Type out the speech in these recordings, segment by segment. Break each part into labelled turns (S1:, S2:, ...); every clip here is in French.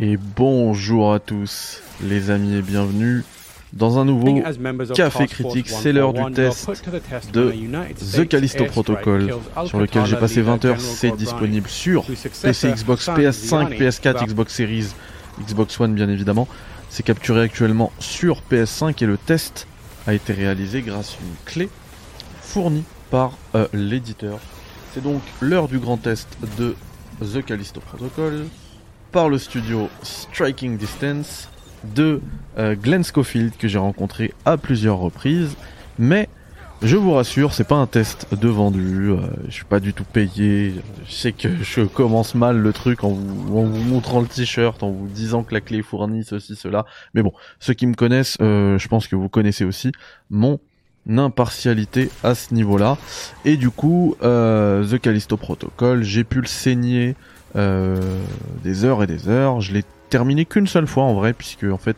S1: Et bonjour à tous les amis et bienvenue dans un nouveau Café Critique. C'est l'heure du test de The Callisto Protocol sur lequel j'ai passé 20 heures. C'est disponible sur PC, Xbox, PS5, PS4, Xbox Series, Xbox One bien évidemment. C'est capturé actuellement sur PS5 et le test a été réalisé grâce à une clé fournie par euh, l'éditeur. C'est donc l'heure du grand test de The Callisto Protocol par le studio Striking Distance de euh, Glenn Schofield que j'ai rencontré à plusieurs reprises. Mais je vous rassure, c'est pas un test de vendu. Euh, je suis pas du tout payé. Je sais que je commence mal le truc en vous, montrant le t-shirt, en vous disant que la clé est fournie, ceci, cela. Mais bon, ceux qui me connaissent, euh, je pense que vous connaissez aussi mon impartialité à ce niveau-là. Et du coup, The Callisto Protocol, j'ai pu le saigner euh, des heures et des heures. Je l'ai terminé qu'une seule fois en vrai, puisque en fait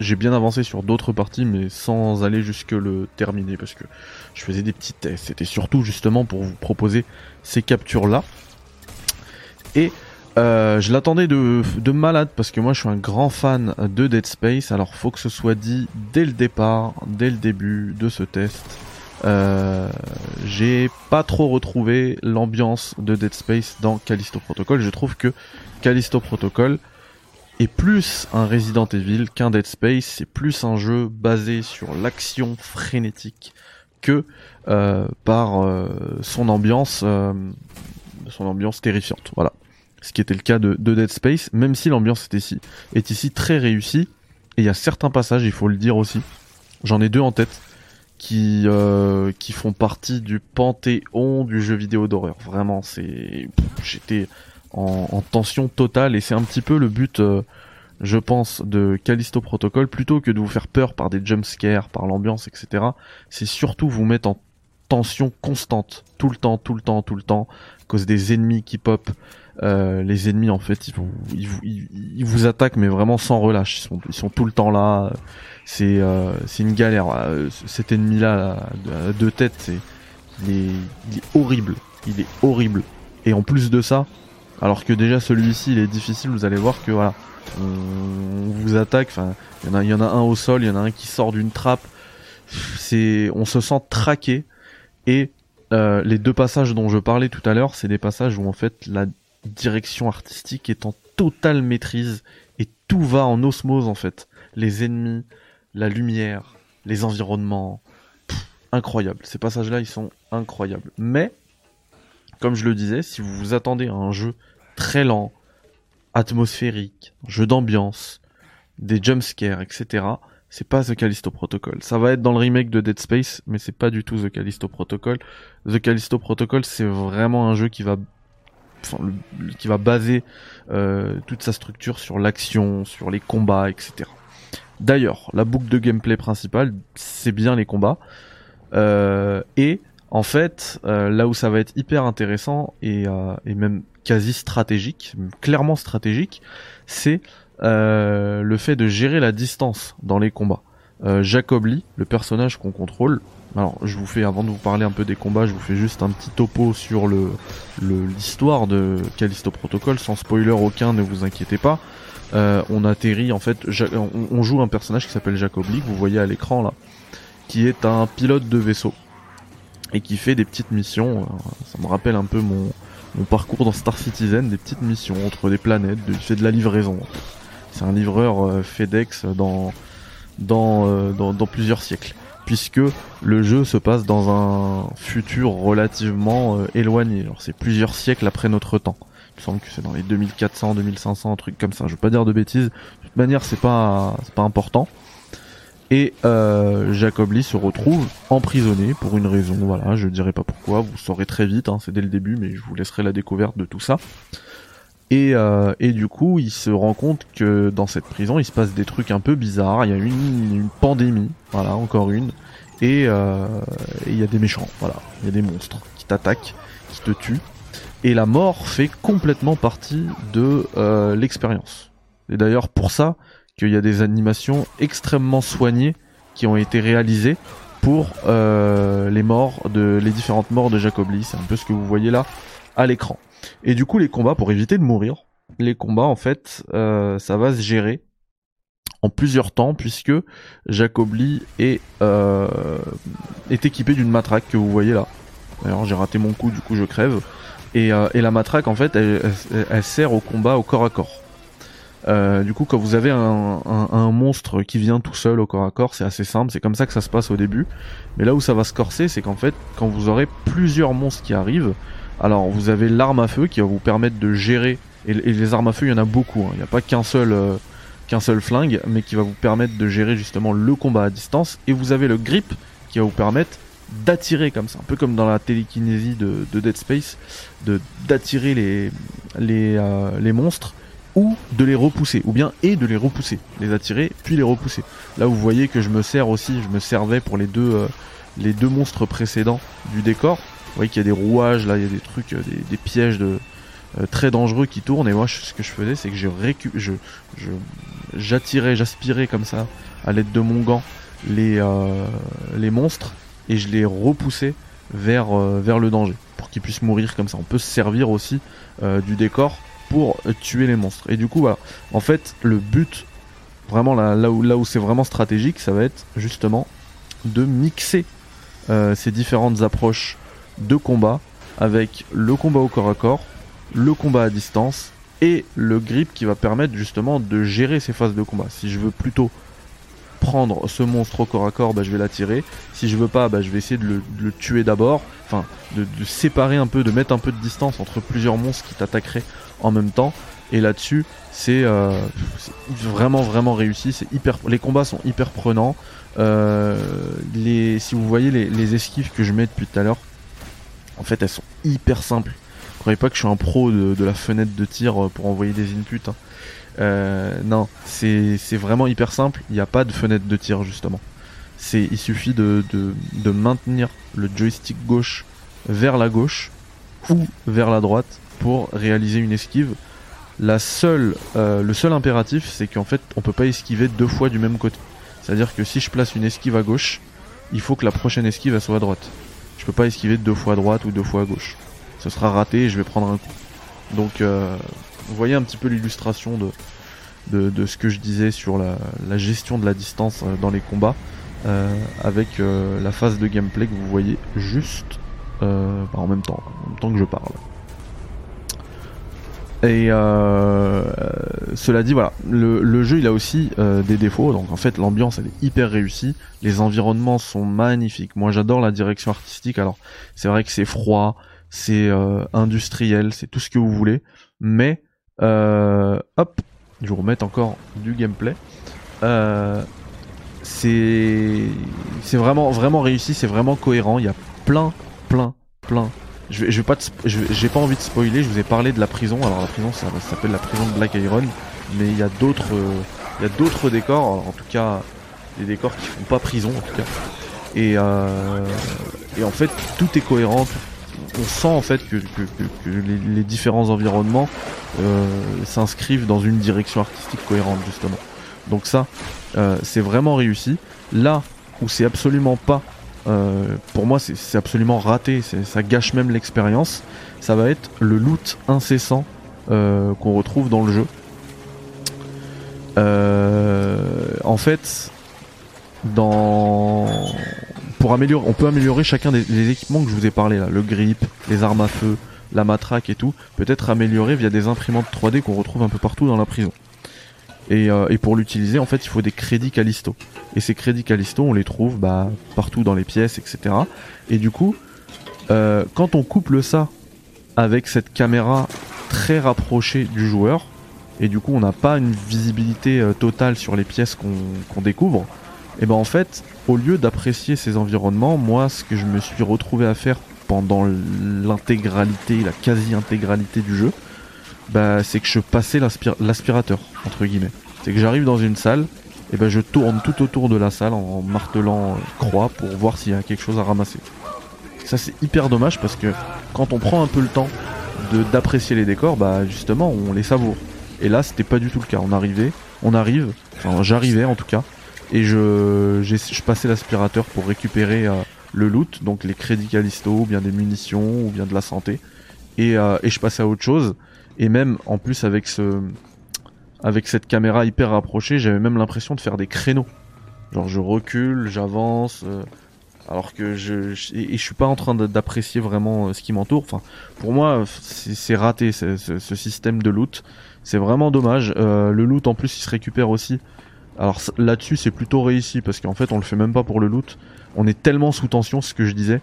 S1: j'ai bien avancé sur d'autres parties, mais sans aller jusque le terminer, parce que je faisais des petits tests. C'était surtout justement pour vous proposer ces captures-là. Et euh, je l'attendais de, malade, parce que moi je suis un grand fan de Dead Space, alors faut que ce soit dit dès le départ, dès le début de ce test. Euh, j'ai pas trop retrouvé l'ambiance de Dead Space dans Callisto Protocol. Je trouve que Callisto Protocol est plus un Resident Evil qu'un Dead Space. C'est plus un jeu basé sur l'action frénétique que euh, par euh, son ambiance, son ambiance terrifiante. Voilà, ce qui était le cas de, Dead Space, même si l'ambiance est ici, est ici très réussie. Et il y a certains passages, il faut le dire aussi. J'en ai deux en tête qui euh, qui font partie du panthéon du jeu vidéo d'horreur. Vraiment, c'est j'étais en, tension totale et c'est un petit peu le but, euh, je pense, de Callisto Protocol plutôt que de vous faire peur par des jumpscares, par l'ambiance, etc. C'est surtout vous mettre en tension constante, tout le temps, tout le temps, tout le temps, cause des ennemis qui pop. Euh, les ennemis en fait ils vous, ils, ils, vous attaquent mais vraiment sans relâche ils sont, ils sont tout le temps là c'est euh, c'est une galère. Cet ennemi-là, de deux têtes, c'est il est, il est horrible. Il est horrible. Et en plus de ça, alors que déjà celui-ci il est difficile, vous allez voir que voilà, on, vous attaque. Enfin, il y en a, il y en a un au sol, il y en a un qui sort d'une trappe. C'est, on se sent traqué. Et euh, les deux passages dont je parlais tout à l'heure, c'est des passages où en fait la direction artistique est en totale maîtrise et tout va en osmose en fait. Les ennemis, la lumière, les environnements, incroyable. Ces passages-là, ils sont incroyables. Mais, comme je le disais, si vous vous attendez à un jeu très lent, atmosphérique, jeu d'ambiance, des jumpscares, etc., c'est pas The Callisto Protocol. Ça va être dans le remake de Dead Space, mais c'est pas du tout The Callisto Protocol. The Callisto Protocol, c'est vraiment un jeu qui va qui va baser euh, toute sa structure sur l'action, sur les combats, etc. D'ailleurs, la boucle de gameplay principale, c'est bien les combats. Euh, et en fait, euh, là où ça va être hyper intéressant et, et même quasi stratégique, clairement stratégique, c'est le fait de gérer la distance dans les combats. Jacob Lee, le personnage qu'on contrôle, alors je vous fais, avant de vous parler un peu des combats, je vous fais juste un petit topo sur le l'histoire de Callisto Protocol, sans spoiler aucun, ne vous inquiétez pas. Euh, on atterrit en fait, on, joue un personnage qui s'appelle Jacob Lee, que vous voyez à l'écran là, qui est un pilote de vaisseau et qui fait des petites missions. Euh, ça me rappelle un peu mon, parcours dans Star Citizen, des petites missions entre des planètes. il fait de la livraison. C'est un livreur euh, FedEx dans dans, dans plusieurs siècles, puisque le jeu se passe dans un futur relativement éloigné. Alors c'est plusieurs siècles après notre temps. Il me semble que c'est dans les 2400, 2500, un truc comme ça. Je veux pas dire de bêtises. De toute manière, c'est pas, c'est pas important. Et euh, Jacob Lee se retrouve emprisonné pour une raison. Voilà, je dirais pas pourquoi. Vous saurez très vite. Hein, c'est dès le début, mais je vous laisserai la découverte de tout ça. Et, euh, et du coup, il se rend compte que dans cette prison, il se passe des trucs un peu bizarres. Il y a une, une pandémie, voilà, encore une. Et euh, il y a des méchants, voilà. Il y a des monstres qui t'attaquent, qui te tuent et la mort fait complètement partie de euh, l'expérience. Et d'ailleurs pour ça qu'il y a des animations extrêmement soignées qui ont été réalisées pour euh, les morts de les différentes morts de Jacob Lee. C'est un peu ce que vous voyez là à l'écran. Et du coup les combats pour éviter de mourir, les combats en fait, ça va se gérer en plusieurs temps puisque Jacobli est, est équipé d'une matraque que vous voyez là. Alors j'ai raté mon coup, du coup je crève. Et, et la matraque en fait, elle, sert au combat au corps à corps. Euh, du coup, quand vous avez un, un, monstre qui vient tout seul au corps à corps, c'est assez simple, c'est comme ça que ça se passe au début. Mais là où ça va se corser, c'est qu'en fait, quand vous aurez plusieurs monstres qui arrivent, alors vous avez l'arme à feu qui va vous permettre de gérer, et, les armes à feu, il y en a beaucoup, hein. il n'y a pas qu'un seul, euh, qu'un seul flingue, mais qui va vous permettre de gérer justement le combat à distance, et vous avez le grip qui va vous permettre d'attirer comme ça, un peu comme dans la télékinésie de, de Dead Space, d'attirer euh, les monstres ou de les repousser, ou bien et de les repousser, les attirer puis les repousser. Là vous voyez que je me sers aussi, je me servais pour les deux, euh, les deux monstres précédents du décor. Vous voyez qu'il y a des rouages, là il y a des trucs, euh, des, pièges euh, très dangereux qui tournent. Et moi ce que je faisais c'est que j'attirais, j'aspirais comme ça à l'aide de mon gant les, les monstres et je les repoussais vers, vers le danger pour qu'ils puissent mourir comme ça. On peut se servir aussi du décor pour tuer les monstres. Et du coup. En fait, le but, vraiment là, où, là où c'est vraiment stratégique, ça va être justement de mixer euh, ces différentes approches de combat avec le combat au corps à corps, le combat à distance et le grip qui va permettre justement de gérer ces phases de combat. Si je veux plutôt prendre ce monstre au corps à corps, bah, je vais l'attirer. Si je veux pas, bah, je vais essayer de le, tuer d'abord. Enfin, de, séparer un peu, de mettre un peu de distance entre plusieurs monstres qui t'attaqueraient en même temps. Et là-dessus, c'est euh, vraiment vraiment réussi. C'est hyper, les combats sont hyper prenants. Euh, les, si vous voyez les, esquives que je mets depuis tout à l'heure, en fait, elles sont hyper simples. Croyez pas que je suis un pro de, la fenêtre de tir pour envoyer des inputs. Hein. Euh, non, c'est vraiment hyper simple. Il n'y a pas de fenêtre de tir justement. Il suffit de, maintenir le joystick gauche vers la gauche ou vers la droite pour réaliser une esquive. Euh, le seul impératif, c'est qu'en fait, on peut pas esquiver deux fois du même côté. C'est-à-dire que si je place une esquive à gauche, il faut que la prochaine esquive soit à droite. Je peux pas esquiver deux fois à droite ou deux fois à gauche. Ce sera raté et je vais prendre un coup. Donc, euh, vous voyez un petit peu l'illustration de, de, ce que je disais sur la, gestion de la distance euh, dans les combats, euh, avec euh, la phase de gameplay que vous voyez juste bah, en même temps, en même temps que je parle. Et cela dit, voilà, le, jeu il a aussi des défauts. Donc en fait, l'ambiance elle est hyper réussie, les environnements sont magnifiques. Moi, j'adore la direction artistique. Alors, c'est vrai que c'est froid, c'est industriel, c'est tout ce que vous voulez, mais euh, hop, je vous remets encore du gameplay. Euh, c'est c'est vraiment vraiment réussi, c'est vraiment cohérent. Il y a plein plein plein. Je vais, je vais pas j'ai pas envie de spoiler. Je vous ai parlé de la prison. Alors la prison ça, s'appelle la prison de Black Iron, mais il y a d'autres il y a d'autres décors. en tout cas des décors qui font pas prison en tout cas. Et, euh, et en fait tout est cohérent, on sent en fait que, les, différents environnements euh, s'inscrivent dans une direction artistique cohérente justement. Donc ça, euh, c'est vraiment réussi. Là où c'est absolument pas, euh, pour moi c'est absolument raté, ça gâche même l'expérience, ça va être le loot incessant qu'on retrouve dans le jeu. en fait, dans pour améliorer, on peut améliorer chacun des, équipements que je vous ai parlé là, le grip, les armes à feu, la matraque et tout, peut-être améliorer via des imprimantes 3D qu'on retrouve un peu partout dans la prison. Euh, et, pour l'utiliser, en fait, il faut des crédits Callisto. Et ces crédits Callisto, on les trouve bah, partout dans les pièces, etc. Et du coup, euh, quand on couple ça avec cette caméra très rapprochée du joueur, et du coup on n'a pas une visibilité euh, totale sur les pièces qu'on découvre, et ben en fait, au lieu d'apprécier ces environnements, moi ce que je me suis retrouvé à faire pendant l'intégralité, la quasi-intégralité du jeu, bah, c'est que je passais l'aspirateur, entre guillemets. C'est que j'arrive dans une salle, et ben je tourne tout autour de la salle en martelant euh, croix pour voir s'il y a quelque chose à ramasser. Ça c'est hyper dommage parce que quand on prend un peu le temps d'apprécier les décors, bah justement on les savoure. Et là c'était pas du tout le cas. On arrivait, on arrive, enfin j'arrivais en tout cas, et je, je passais l'aspirateur pour récupérer euh, le loot, donc les crédits Callisto, ou bien des munitions, ou bien de la santé. Et, et je passais à autre chose. Et même en plus avec ce avec cette caméra hyper rapprochée, j'avais même l'impression de faire des créneaux. Genre je recule, j'avance, euh, alors que je, et, je suis pas en train d'apprécier vraiment euh, ce qui m'entoure. Enfin, pour moi, c'est raté ce, système de loot. C'est vraiment dommage. Euh, le loot en plus, il se récupère aussi. Alors là-dessus, c'est plutôt réussi parce qu'en fait, on le fait même pas pour le loot. On est tellement sous tension, ce que je disais.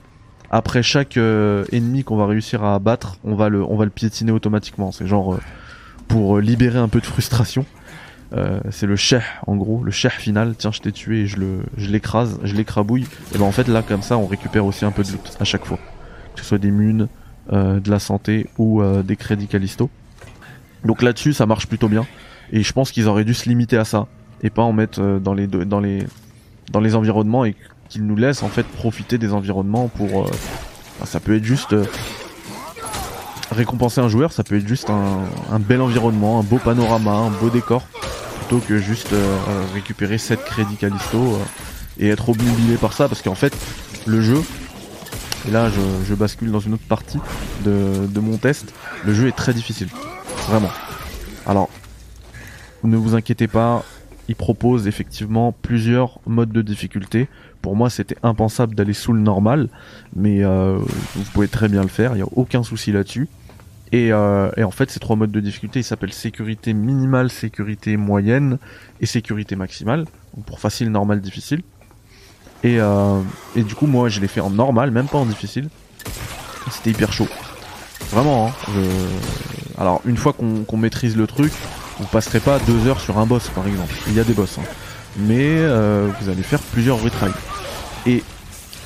S1: Après chaque ennemi qu'on va réussir à abattre, on va le, on va le piétiner automatiquement. C'est genre pour libérer un peu de frustration. Euh, c'est le chef en gros, le chef final. Tiens, je t'ai tué et je le, je l'écrase, je l'écrabouille. Et ben en fait là comme ça, on récupère aussi un peu de loot à chaque fois, que ce soit des munes, euh, de la santé ou euh, des crédits Callisto. Donc là-dessus, ça marche plutôt bien. Et je pense qu'ils auraient dû se limiter à ça et pas en mettre dans les dans les dans les environnements et qu'ils nous laissent en fait profiter des environnements pour. ça peut être juste récompenser un joueur, ça peut être juste un, bel environnement, un beau panorama, un beau décor, plutôt que juste euh, récupérer 7 crédits Callisto euh, et être obnubilé par ça, parce qu'en fait, le jeu, et là je, bascule dans une autre partie de, mon test, le jeu est très difficile, vraiment. Alors, ne vous inquiétez pas, il propose effectivement plusieurs modes de difficulté. Pour moi, c'était impensable d'aller sous le normal, mais euh, vous pouvez très bien le faire, il n'y a aucun souci là-dessus. Euh, et, en fait, ces trois modes de difficulté, ils s'appellent sécurité minimale, sécurité moyenne et sécurité maximale. pour facile, normal, difficile. Et, euh, et du coup, moi, je l'ai fait en normal, même pas en difficile. C'était hyper chaud. Vraiment. Hein, Alors, une fois qu'on maîtrise le truc, vous passerez pas deux heures sur un boss, par exemple. Il y a des boss. Hein. Mais vous allez faire plusieurs retries. Et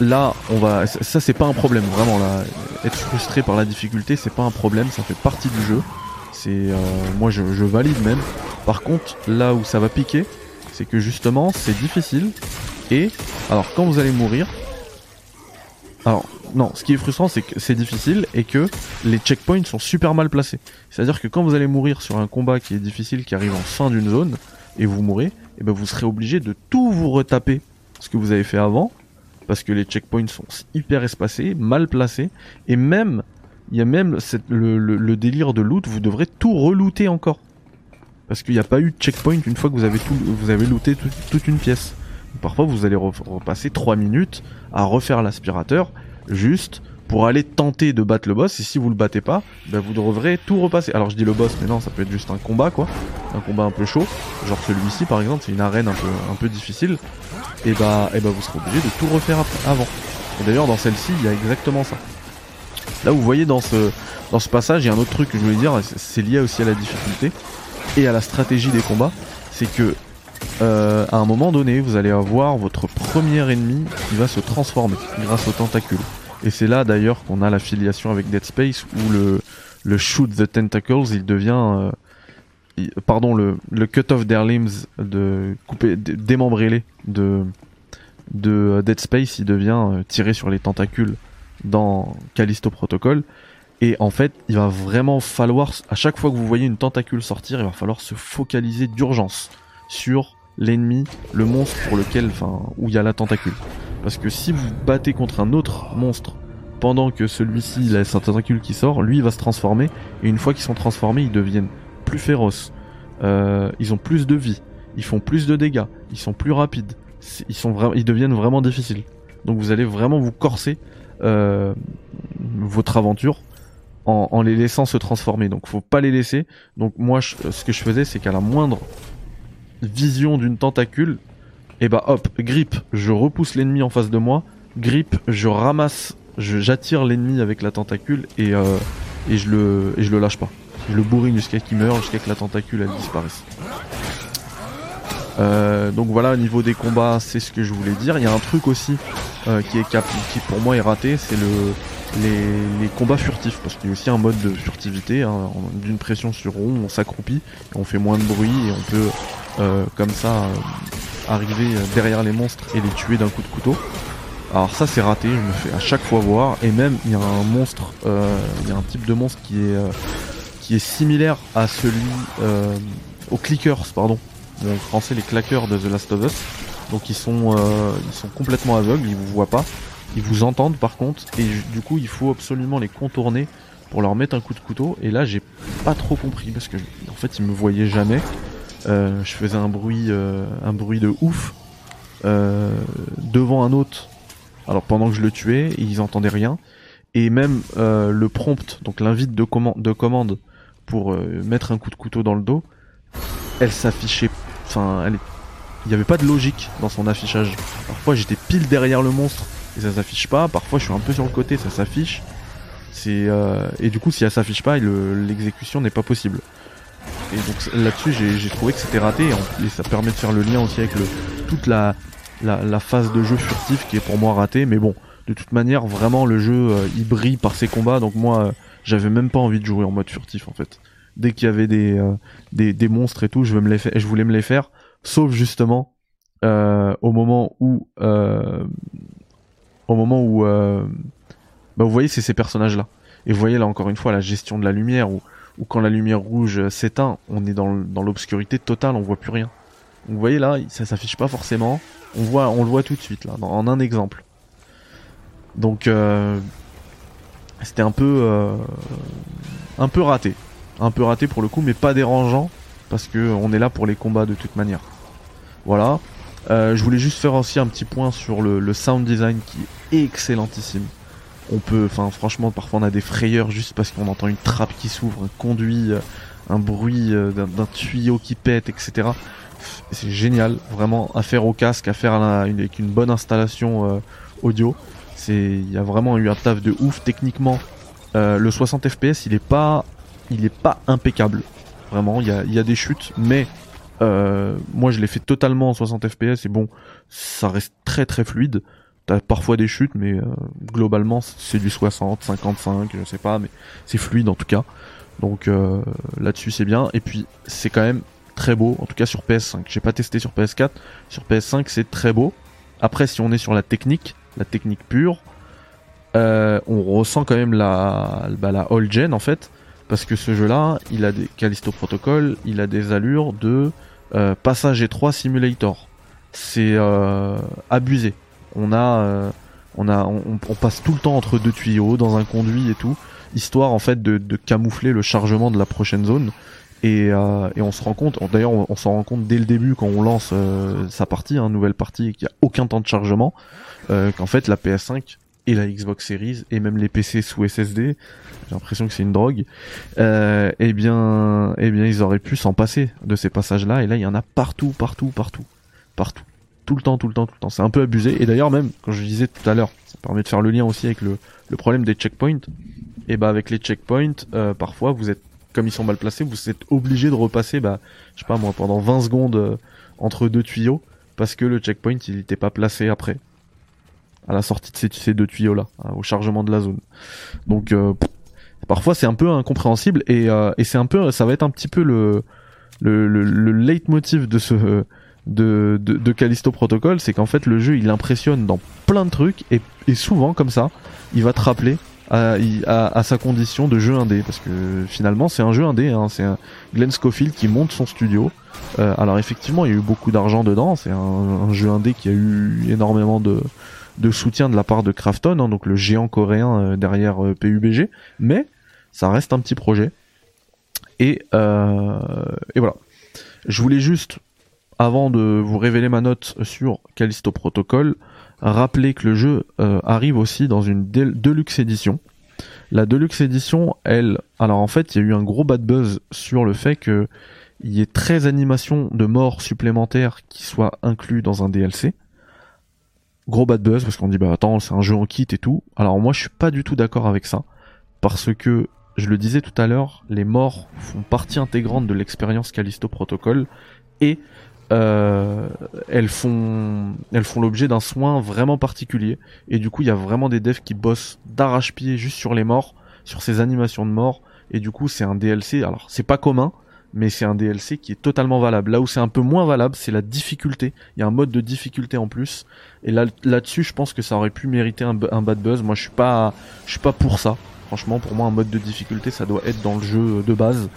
S1: là, on va. Ça, c'est pas un problème, vraiment. Là, être frustré par la difficulté, c'est pas un problème, ça fait partie du jeu. C'est, euh, moi, je, valide même. Par contre, là où ça va piquer, c'est que justement, c'est difficile. Et alors, quand vous allez mourir, alors non, ce qui est frustrant, c'est que c'est difficile et que les checkpoints sont super mal placés. C'est-à-dire que quand vous allez mourir sur un combat qui est difficile, qui arrive en fin d'une zone, et vous mourrez, et eh ben vous serez obligé de tout vous retaper ce que vous avez fait avant parce que les checkpoints sont hyper espacés, mal placés, et même, il y a même le, délire de loot, vous devrez tout relooter encore. Parce qu'il n'y a pas eu de checkpoint une fois que vous avez, tout, vous avez looté toute une pièce. Parfois vous allez repasser 3 minutes à refaire l'aspirateur, juste pour aller tenter de battre le boss. Et si vous le battez pas, ben vous devrez tout repasser. Alors je dis le boss, mais non, ça peut être juste un combat quoi, un combat un peu chaud. Genre celui-ci par exemple, c'est une arène un peu difficile. Et bah, et bah vous serez obligé de tout refaire avant. Et d'ailleurs dans celle-ci, il y a exactement ça. Là vous voyez dans ce dans ce passage, il y a un autre truc que je voulais dire, c'est lié aussi à la difficulté et à la stratégie des combats, c'est que euh, à un moment donné, vous allez avoir votre premier ennemi qui va se transformer grâce aux tentacules. Et c'est là d'ailleurs qu'on a l'affiliation avec Dead Space où le, shoot the tentacles il devient euh, pardon le, cut off their limbs de couper démembrer-les de de Dead Space il devient euh, tirer sur les tentacules dans Callisto Protocol. Et en fait il va vraiment falloir à chaque fois que vous voyez une tentacule sortir il va falloir se focaliser d'urgence sur l'ennemi le monstre pour lequel enfin où il y a la tentacule parce que si vous battez contre un autre monstre pendant que celui-ci, il a sa tentacule qui sort, lui il va se transformer. Et une fois qu'ils sont transformés, ils deviennent plus féroces. Euh, ils ont plus de vie. Ils font plus de dégâts. Ils sont plus rapides. Ils deviennent vraiment difficiles. Donc vous allez vraiment vous corser euh, votre aventure en, les laissant se transformer. Donc faut pas les laisser. Donc moi, ce que je faisais, c'est qu'à la moindre vision d'une tentacule, et bah hop, grip, je repousse l'ennemi en face de moi, grip, je ramasse, j'attire l'ennemi avec la tentacule et, euh, je le, le lâche pas. Je le bourrine jusqu'à qu'il meure, jusqu'à que la tentacule elle disparaisse. Euh, donc voilà, au niveau des combats, c'est ce que je voulais dire. Il y a un truc aussi euh, qui est cap qui pour moi est raté, c'est le les, combats furtifs, parce qu'il y a aussi un mode de furtivité, hein, d'une pression sur rond, on s'accroupit, on fait moins de bruit et on peut comme ça arriver derrière les monstres et les tuer d'un coup de couteau. Alors ça c'est raté, je me fais à chaque fois voir et même il y a un monstre, euh, il y a un type de monstre qui est euh, similaire à celui euh, aux clickers pardon, en français les claqueurs de The Last of Us. Donc ils sont ils sont complètement aveugles, ils vous voient pas, ils vous entendent par contre et du coup il faut absolument les contourner pour leur mettre un coup de couteau. Et là, j'ai pas trop compris parce que en fait, ils me voyaient jamais. Euh, je faisais un bruit, euh, un bruit de ouf euh, devant un autre. Alors pendant que je le tuais, ils entendaient rien. Et même le prompt, donc l'invite de, de commande pour mettre un coup de couteau dans le dos, elle s'affichait. Enfin, il n'y avait pas de logique dans son affichage. Parfois j'étais pile derrière le monstre et ça s'affiche pas. Parfois je suis un peu sur le côté, ça s'affiche. Et du coup si elle s'affiche pas, l'exécution n'est pas possible. Et donc là-dessus, j'ai trouvé que c'était raté et, ça permet de faire le lien aussi avec le, toute la, la, phase de jeu furtif qui est pour moi ratée. Mais bon, de toute manière, vraiment le jeu euh, il brille par ses combats. Donc moi, euh, j'avais même pas envie de jouer en mode furtif en fait. Dès qu'il y avait des, euh, des, des monstres et tout, je, veux me les je voulais me les faire. Sauf justement au moment où au moment où bah, vous voyez c'est ces personnages là. Et vous voyez là encore une fois la gestion de la lumière où ou quand la lumière rouge s'éteint, on est dans, l'obscurité totale, on voit plus rien. Vous voyez là, ça s'affiche pas forcément. On voit, on le voit tout de suite là, en un exemple. Donc euh, c'était un peu, euh, un peu raté, un peu raté pour le coup, mais pas dérangeant parce que on est là pour les combats de toute manière. Voilà. Euh, je voulais juste faire aussi un petit point sur le sound design qui est excellentissime on peut, enfin franchement, parfois on a des frayeurs juste parce qu'on entend une trappe qui s'ouvre, un conduit, euh, un bruit euh, d'un tuyau qui pète, etc. C'est génial, vraiment à faire au casque, à faire avec une bonne installation euh, audio. C'est, il y a vraiment eu un taf de ouf techniquement. le 60 fps, il est pas, il est pas impeccable. Vraiment, il y a, y a des chutes, mais moi je l'ai fait totalement en 60 fps et bon, ça reste très très fluide. T'as parfois des chutes, mais euh, globalement c'est du 60, 55, je sais pas, mais c'est fluide en tout cas. Donc euh, là-dessus c'est bien. Et puis c'est quand même très beau, en tout cas sur PS5. J'ai pas testé sur PS4, sur PS5 c'est très beau. Après si on est sur la technique, la technique pure, euh, on ressent quand même la, bah, la all gen en fait, parce que ce jeu-là, il a des Callisto Protocol, il a des allures de passage E3 Simulator. C'est abusé on a, euh, on a, on, passe tout le temps entre deux tuyaux dans un conduit et tout, histoire en fait de, camoufler le chargement de la prochaine zone. Et, euh, on se rend compte, d'ailleurs on, s'en rend compte dès le début quand on lance euh, sa partie, hein, nouvelle partie, et qu'il n'y a aucun temps de chargement, qu'en fait la PS5 et la Xbox Series et même les PC sous SSD, j'ai l'impression que c'est une drogue, euh, eh bien, eh bien ils auraient pu s'en passer de ces passages-là. Et là il y en a partout, partout, partout, partout tout le temps, tout le temps, tout le temps. C'est un peu abusé. Et d'ailleurs même, quand je disais tout à l'heure, ça permet de faire le lien aussi avec le, problème des checkpoints. Et bah avec les checkpoints, euh, parfois vous êtes, comme ils sont mal placés, vous êtes obligé de repasser, bah, je sais pas moi, pendant 20 secondes euh, entre deux tuyaux, parce que le checkpoint il n'était pas placé après. À la sortie de ces, deux tuyaux là, hein, au chargement de la zone. Donc euh, parfois c'est un peu incompréhensible et, et c'est un peu, ça va être un petit peu le, le, le, le leitmotiv de ce de, de, Callisto Protocol, c'est qu'en fait le jeu il impressionne dans plein de trucs et, souvent comme ça, il va te rappeler à, sa condition de jeu indé parce que finalement c'est un jeu indé, hein, c'est un Glenn Schofield qui monte son studio. Euh, alors effectivement il y a eu beaucoup d'argent dedans, c'est un, jeu indé qui a eu énormément de, de soutien de la part de Krafton, hein, donc le géant coréen euh, derrière euh, PUBG, mais ça reste un petit projet. Et, et voilà. Je voulais juste avant de vous révéler ma note sur Callisto Protocol, rappelez que le jeu euh, arrive aussi dans une Deluxe Edition. La Deluxe Edition, elle, alors en fait, il y a eu un gros bad buzz sur le fait que il y ait 13 animations de mort supplémentaires qui soient inclus dans un DLC. Gros bad buzz parce qu'on dit bah attends, c'est un jeu en kit et tout. Alors moi, je suis pas du tout d'accord avec ça parce que je le disais tout à l'heure, les morts font partie intégrante de l'expérience Callisto Protocol et euh, elles font, elles font l'objet d'un soin vraiment particulier. Et du coup, il y a vraiment des devs qui bossent d'arrache-pied juste sur les morts, sur ces animations de morts. Et du coup, c'est un DLC. Alors, c'est pas commun, mais c'est un DLC qui est totalement valable. Là où c'est un peu moins valable, c'est la difficulté. Il y a un mode de difficulté en plus. Et là, là-dessus, je pense que ça aurait pu mériter un, bad buzz. Moi, je suis pas, je suis pas pour ça. Franchement, pour moi, un mode de difficulté, ça doit être dans le jeu de base.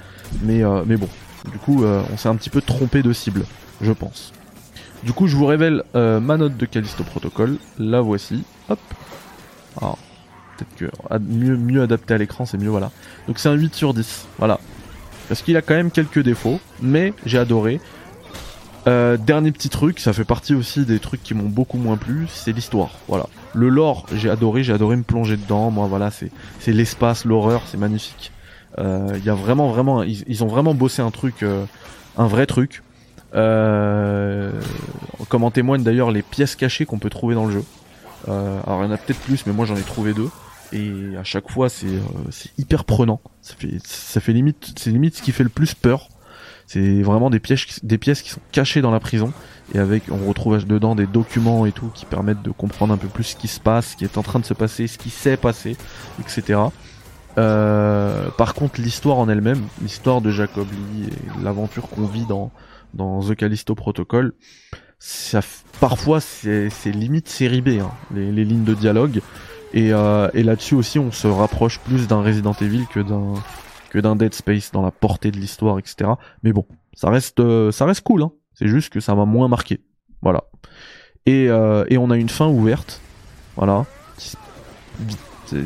S1: Mais, euh, mais bon. Du coup, euh, on s'est un petit peu trompé de cible je pense. Du coup, je vous révèle euh, ma note de Callisto Protocol. La voici. Hop. Alors, peut-être que mieux, mieux adapté à l'écran, c'est mieux, voilà. Donc c'est un 8 sur 10, voilà. Parce qu'il a quand même quelques défauts, mais j'ai adoré. Euh, dernier petit truc, ça fait partie aussi des trucs qui m'ont beaucoup moins plu, c'est l'histoire. Voilà. Le lore, j'ai adoré, j'ai adoré me plonger dedans. Moi, voilà, c'est l'espace, l'horreur, c'est magnifique. Euh, il y a vraiment, vraiment, ils, ont vraiment bossé un truc, un vrai truc. Euh, comme en témoignent d'ailleurs les pièces cachées qu'on peut trouver dans le jeu. alors il y en a peut-être plus, mais moi j'en ai trouvé deux. Et à chaque fois, c'est c'est hyper prenant. Ça fait ça fait limite, c'est limite ce qui fait le plus peur. C'est vraiment des pièces, des pièces qui sont cachées dans la prison et avec on retrouve dedans des documents et tout qui permettent de comprendre un peu plus ce qui se passe, ce qui est en train de se passer, ce qui s'est passé, etc. Euh, par contre, l'histoire en elle-même, l'histoire de Jacob Lee et l'aventure qu'on vit dans dans The Callisto Protocol, ça, parfois c'est limite série B, hein, les, les, lignes de dialogue. Et, euh, et là-dessus aussi, on se rapproche plus d'un Resident Evil que d'un Dead Space dans la portée de l'histoire, etc. Mais bon, ça reste, euh, ça reste cool. Hein. C'est juste que ça m'a moins marqué. Voilà. Et, euh, et on a une fin ouverte. Voilà.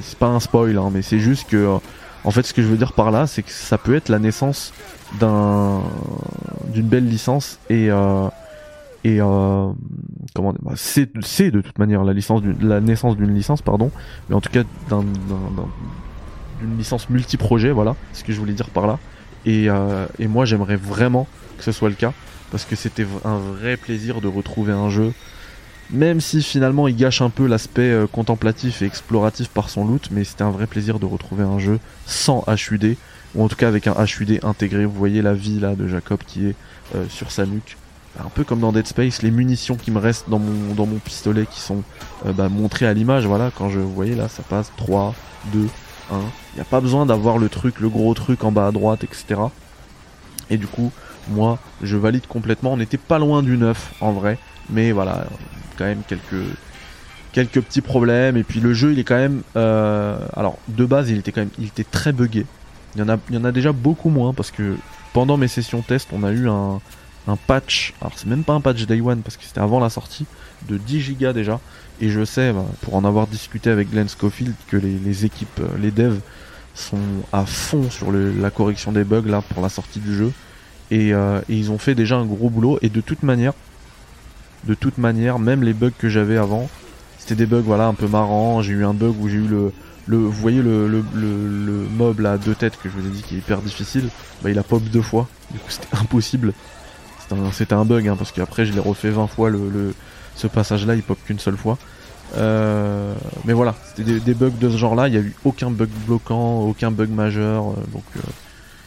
S1: C'est pas un spoil, hein, mais c'est juste que, euh, en fait, ce que je veux dire par là, c'est que ça peut être la naissance d'un d'une belle licence et et comment bah, c'est de toute manière la licence la naissance d'une licence pardon mais en tout cas d'un d'une licence multi-projet, voilà, ce que je voulais dire par là. Et, euh, et moi j'aimerais vraiment que ce soit le cas, parce que c'était un vrai plaisir de retrouver un jeu, même si finalement il gâche un peu l'aspect euh, contemplatif et exploratif par son loot, mais c'était un vrai plaisir de retrouver un jeu sans HUD, ou en tout cas avec un HUD intégré. Vous voyez la vie là de Jacob qui est euh, sur sa nuque. Un peu comme dans Dead Space, les munitions qui me restent dans mon, dans mon pistolet qui sont bah, montrées à l'image, voilà, quand je, vous voyez là, ça passe 3, 2, il hein. n'y a pas besoin d'avoir le truc, le gros truc en bas à droite, etc. Et du coup, moi, je valide complètement. On n'était pas loin du neuf en vrai, mais voilà, quand même quelques quelques petits problèmes. Et puis le jeu, il est quand même, euh, alors de base, il était quand même, il était très buggé. Il y en a, il y en a déjà beaucoup moins parce que pendant mes sessions test, on a eu un, un patch. Alors c'est même pas un patch day one parce que c'était avant la sortie de 10 Go déjà et je sais, bah, pour en avoir discuté avec Glenn Schofield, que les, équipes, euh, les devs, sont à fond sur la correction des bugs là pour la sortie du jeu. Euh, et, ils ont fait déjà un gros boulot. Et de toute manière, de toute manière, même les bugs que j'avais avant, c'était des bugs voilà un peu marrants. J'ai eu un bug où j'ai eu le, vous voyez le, le, le, mob là deux têtes que je vous ai dit qui est hyper difficile. Bah il a pop deux fois. Du coup c'était impossible. C'était un, bug hein, parce qu'après je l'ai refait 20 fois le ce passage-là, il pop qu'une seule fois. Euh, mais voilà, c'était des, bugs de ce genre-là. Il n'y a eu aucun bug bloquant, aucun bug majeur. Euh, donc euh,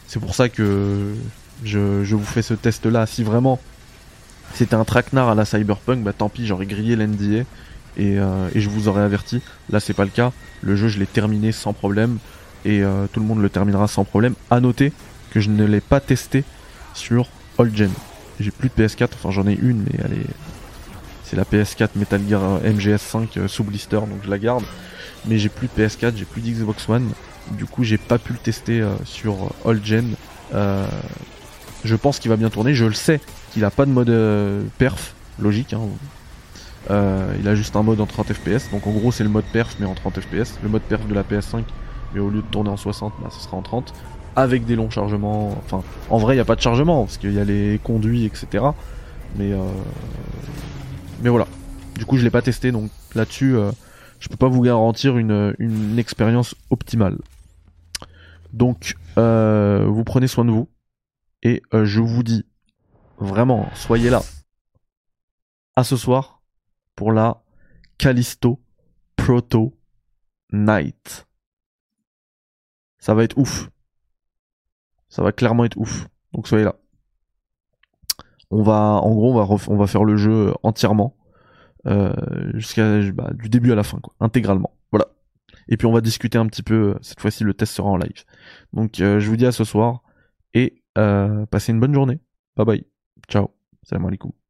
S1: c'est pour ça que je, vous fais ce test-là. Si vraiment c'était un traquenard à la Cyberpunk, bah tant pis, j'aurais grillé l'NDA et, et, je vous aurais averti. Là, c'est pas le cas. Le jeu, je l'ai terminé sans problème et tout le monde le terminera sans problème. À noter que je ne l'ai pas testé sur All Gen. J'ai plus de PS4, enfin j'en ai une, mais elle est, c'est la PS4 Metal Gear euh, MGS5 euh, sous blister, donc je la garde. Mais j'ai plus de PS4, j'ai plus d'Xbox One. Du coup, j'ai pas pu le tester euh, sur All Gen. je pense qu'il va bien tourner. Je le sais qu'il a pas de mode perf, logique. Hein. il a juste un mode en 30 FPS. Donc en gros, c'est le mode perf, mais en 30 FPS. Le mode perf de la PS5, mais au lieu de tourner en 60, bah, ce sera en 30 avec des longs chargements. Enfin, en vrai, il n'y a pas de chargement parce qu'il y a les conduits, etc. Mais mais voilà. Du coup, je l'ai pas testé, donc là-dessus, euh, je peux pas vous garantir une, une expérience optimale. Donc, euh, vous prenez soin de vous. Et euh, je vous dis, vraiment, soyez là. À ce soir, pour la Callisto Proto Night. Ça va être ouf. Ça va clairement être ouf. Donc soyez là on va, en gros, on va, faire le jeu entièrement euh, jusqu'à bah, du début à la fin, quoi, intégralement. Voilà. Et puis on va discuter un petit peu. Cette fois-ci, le test sera en live. Donc, euh, je vous dis à ce soir et euh, passez une bonne journée. Bye bye. Ciao. Salam alaikum.